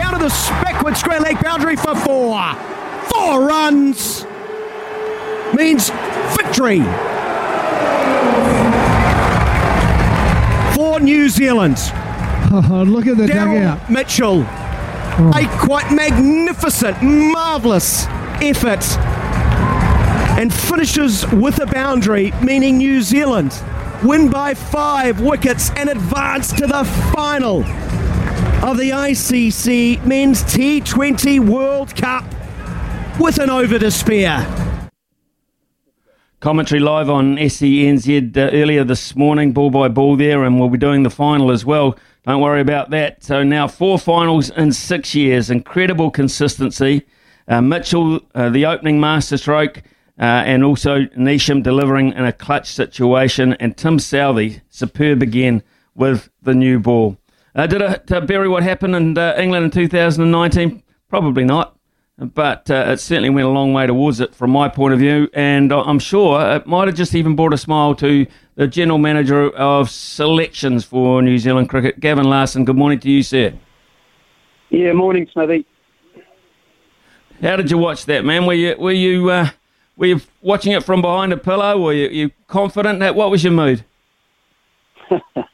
Down to the Speckwoods Great Lake boundary for four. Four runs means victory for New Zealand. Oh, look at the Daryl dugout. Mitchell. Oh. A quite magnificent, marvellous effort. And finishes with a boundary, meaning New Zealand win by five wickets and advance to the final of the ICC Men's T20 World Cup with an over to spare. Commentary live on SENZ uh, earlier this morning, ball by ball there, and we'll be doing the final as well. Don't worry about that. So now four finals in six years, incredible consistency. Uh, Mitchell, uh, the opening masterstroke, uh, and also Neesham delivering in a clutch situation, and Tim Southee, superb again with the new ball. Uh, did it uh, bury what happened in uh, England in 2019? Probably not, but uh, it certainly went a long way towards it from my point of view, and I'm sure it might have just even brought a smile to the general manager of selections for New Zealand cricket, Gavin Larsen. Good morning to you, sir. Yeah, morning, Smithy. How did you watch that, man? Were you were you uh, were you watching it from behind a pillow? Were you, you confident? That what was your mood?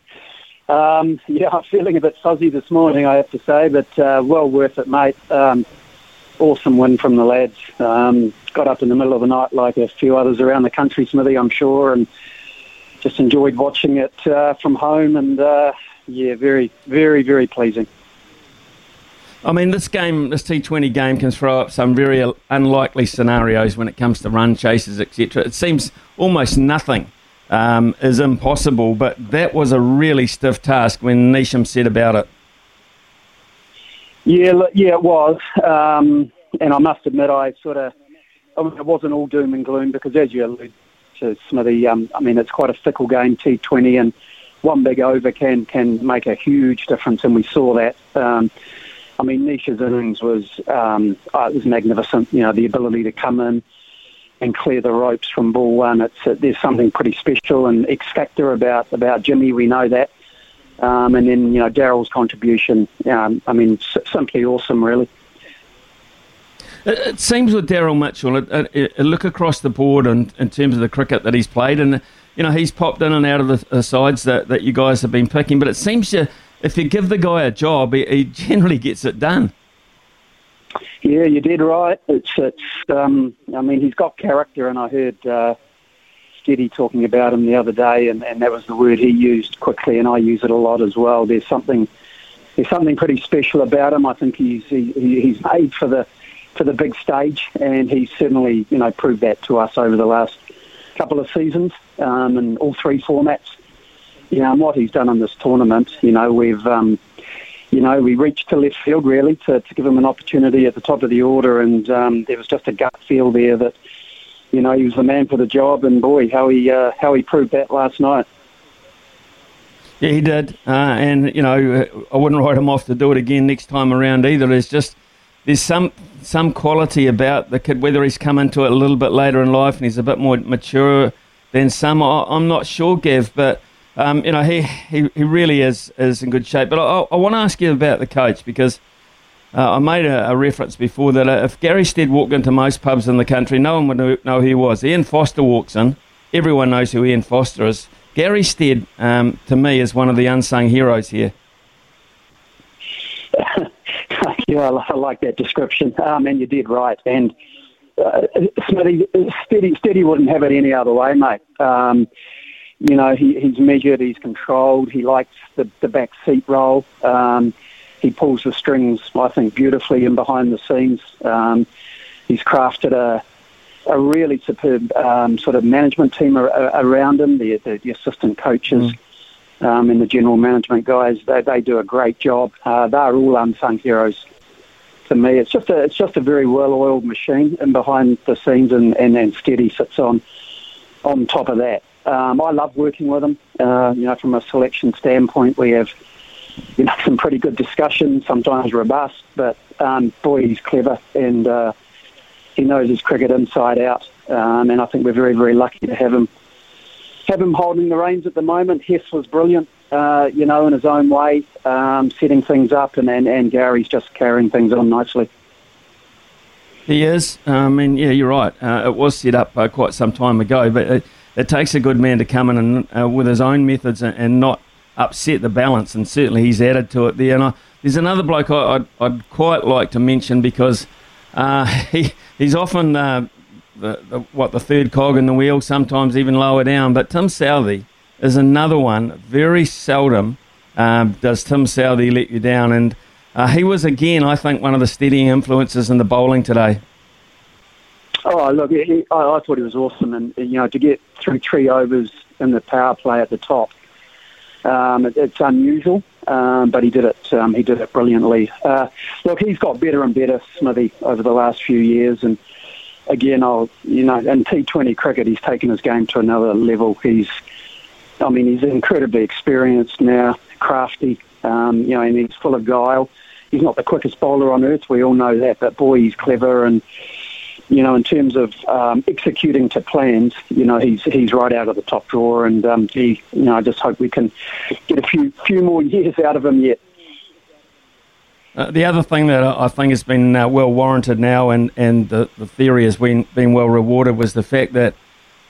Um, yeah, I'm feeling a bit fuzzy this morning, I have to say, but uh, well worth it, mate. Um, awesome win from the lads. Um, got up in the middle of the night like a few others around the country, Smithy, I'm sure, and just enjoyed watching it uh, from home. And uh, yeah, very, very, very pleasing. I mean, this game, this T20 game, can throw up some very unlikely scenarios when it comes to run chases, etc. It seems almost nothing um, is impossible, but that was a really stiff task when Neesham said about it. Yeah, yeah, it was. Um, and I must admit, I sort of, it wasn't all doom and gloom because, as you allude to, Smithy, um, I mean, it's quite a fickle game, T20, and one big over can can make a huge difference, and we saw that. Um, I mean, Neesham's innings was um, uh, it was magnificent. You know, the ability to come in and clear the ropes from bull one. It's uh, there's something pretty special and X factor about about Jimmy. We know that. Um, and then you know Daryl's contribution. Um, I mean, s- simply awesome, really. It, it seems with Daryl Mitchell, it, it, look across the board in, in terms of the cricket that he's played, and you know he's popped in and out of the, the sides that, that you guys have been picking. But it seems you, if you give the guy a job, he, he generally gets it done. Yeah, you did right. It's it's. Um, I mean, he's got character, and I heard uh, Steady talking about him the other day, and, and that was the word he used quickly, and I use it a lot as well. There's something there's something pretty special about him. I think he's he, he- he's made for the for the big stage, and he's certainly you know proved that to us over the last couple of seasons um, in all three formats. You know, and what he's done in this tournament, you know, we've um, you know, we reached to left field really to, to give him an opportunity at the top of the order, and um, there was just a gut feel there that, you know, he was the man for the job, and boy, how he uh, how he proved that last night. Yeah, he did, uh, and you know I wouldn't write him off to do it again next time around either. There's just there's some some quality about the kid, whether he's come into it a little bit later in life and he's a bit more mature than some. I, I'm not sure, Gav, but um, you know he, he, he really is is in good shape. But I, I want to ask you about the coach because. Uh, I made a, a reference before that uh, if Gary Stead walked into most pubs in the country, no one would know, who he was. Ian Foster walks in, everyone knows who Ian Foster is. Gary Stead, um, to me, is one of the unsung heroes here. yeah, I like that description. Um, and you did right. And uh, Smithy, steady, steady wouldn't have it any other way, mate. Um, you know, he, he's measured, he's controlled, he likes the, the back seat role. Um, he pulls the strings, I think, beautifully in behind the scenes. Um, he's crafted a, a really superb um, sort of management team ar- around him, the, the, the assistant coaches. Mm. Um, and the general management guys, they, they do a great job. Uh, they're all unsung heroes to me. It's just a it's just a very well oiled machine, and behind the scenes, and, and, and Steady sits on on top of that. Um, I love working with him. Uh, you know, from a selection standpoint, we have you know some pretty good discussions, sometimes robust, but um, boy, he's clever and uh, he knows his cricket inside out. Um, and I think we're very, very lucky to have him have him holding the reins at the moment. Hess was brilliant, uh, you know, in his own way, um, setting things up, and, and, and Gary's just carrying things on nicely. He is. I mean, yeah, you're right. Uh, it was set up uh, quite some time ago, but it, takes a good man to come in and uh, with his own methods and, and, not upset the balance. And certainly he's added to it there. And I, there's another bloke I, would I'd quite like to mention because uh, he he's often uh, the, the, what the third cog in the wheel, sometimes even lower down. But Tim Southee is another one. Very seldom um, does Tim Southee let you down, and uh, he was again, I think, one of the steadying influences in the bowling today. Oh, look, he, I, I, thought he was awesome, and you know, to get through three overs in the power play at the top, um, it, it's unusual, um, but he did it. Um, he did it brilliantly. Uh, look, he's got better and better, Smithy, over the last few years, and again, I'll you know, in T20 cricket, he's taken his game to another level. He's, I mean, he's incredibly experienced now, crafty, um, you know, and he's full of guile he's not the quickest bowler on earth. We all know that, but boy, he's clever and. You know, in terms of um, executing to plans, you know, he's he's right out of the top drawer, and um, he, you know, I just hope we can get a few few more years out of him yet. Uh, the other thing that I think has been uh, well warranted now, and, and the, the theory has been, been well rewarded, was the fact that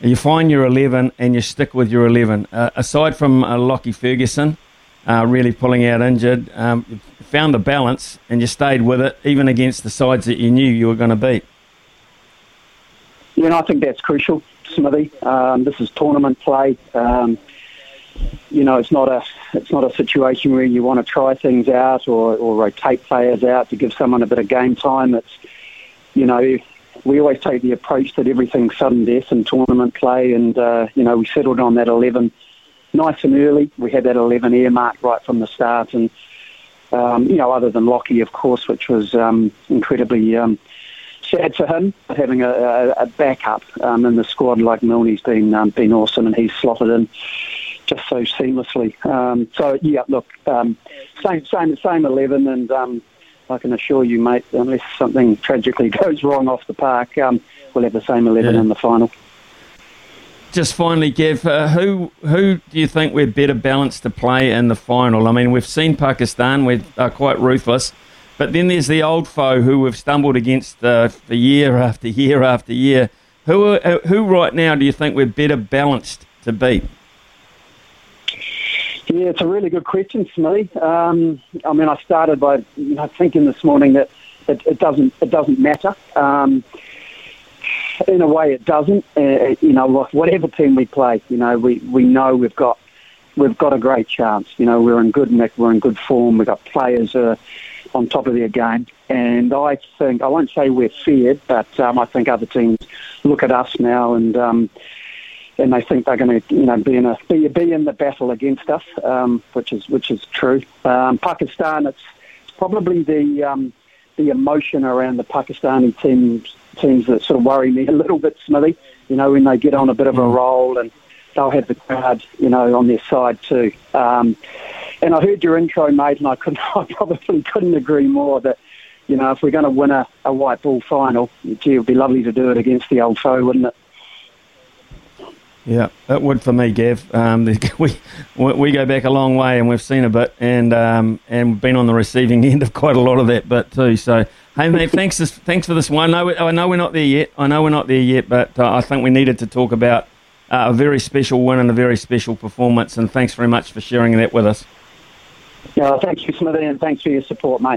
you find your 11 and you stick with your 11. Uh, aside from uh, Lockie Ferguson, uh, really pulling out injured. Um, you found the balance and you stayed with it, even against the sides that you knew you were going to beat. Yeah, and I think that's crucial, Smithy. Um, this is tournament play. Um, you know, it's not a it's not a situation where you want to try things out or, or rotate players out to give someone a bit of game time. It's you know, we always take the approach that everything's sudden death in tournament play, and uh, you know, we settled on that eleven nice and early. We had that 11 earmarked right from the start, and um, you know, other than Lockie, of course, which was um, incredibly um, sad for him, having a, a, a backup um, in the squad like Milne's been um, been awesome, and he's slotted in just so seamlessly. Um, so yeah, look, um, same same same 11, and um, I can assure you, mate, unless something tragically goes wrong off the park, um, we'll have the same 11 yeah. in the final just finally, Gav, uh, who who do you think we're better balanced to play in the final? I mean, we've seen Pakistan; we're uh, quite ruthless, but then there's the old foe who we've stumbled against uh, for year after year after year. Who uh, who right now do you think we're better balanced to beat? Yeah, it's a really good question for me. Um, I mean, I started by you know, thinking this morning that it, it doesn't it doesn't matter. Um, in a way, it doesn't. Uh, you know, whatever team we play, you know, we, we know we've got we've got a great chance. You know, we're in good nick, we're in good form. We've got players uh, on top of their game, and I think I won't say we're feared, but um, I think other teams look at us now and. Um, and they think they're going to, you know, be in a be, be in the battle against us, um, which is which is true. Um, Pakistan, it's, probably the um, the emotion around the Pakistani teams teams that sort of worry me a little bit, Smithy. You know, when they get on a bit of a mm. roll and they'll have the crowd, you know, on their side too. Um, and I heard your intro, mate, and I couldn't, I probably couldn't agree more that, you know, if we're going to win a, a white ball final, gee, it would be lovely to do it against the old foe, wouldn't it? Yeah, it would for me, Gav. Um, we we go back a long way, and we've seen a bit, and um, and been on the receiving end of quite a lot of that bit too. So, hey mate, thanks thanks for this one. I know I know we're not there yet. I know we're not there yet, but uh, I think we needed to talk about uh, a very special win and a very special performance. And thanks very much for sharing that with us. Yeah, thanks you, Smithy, and thanks for your support, mate.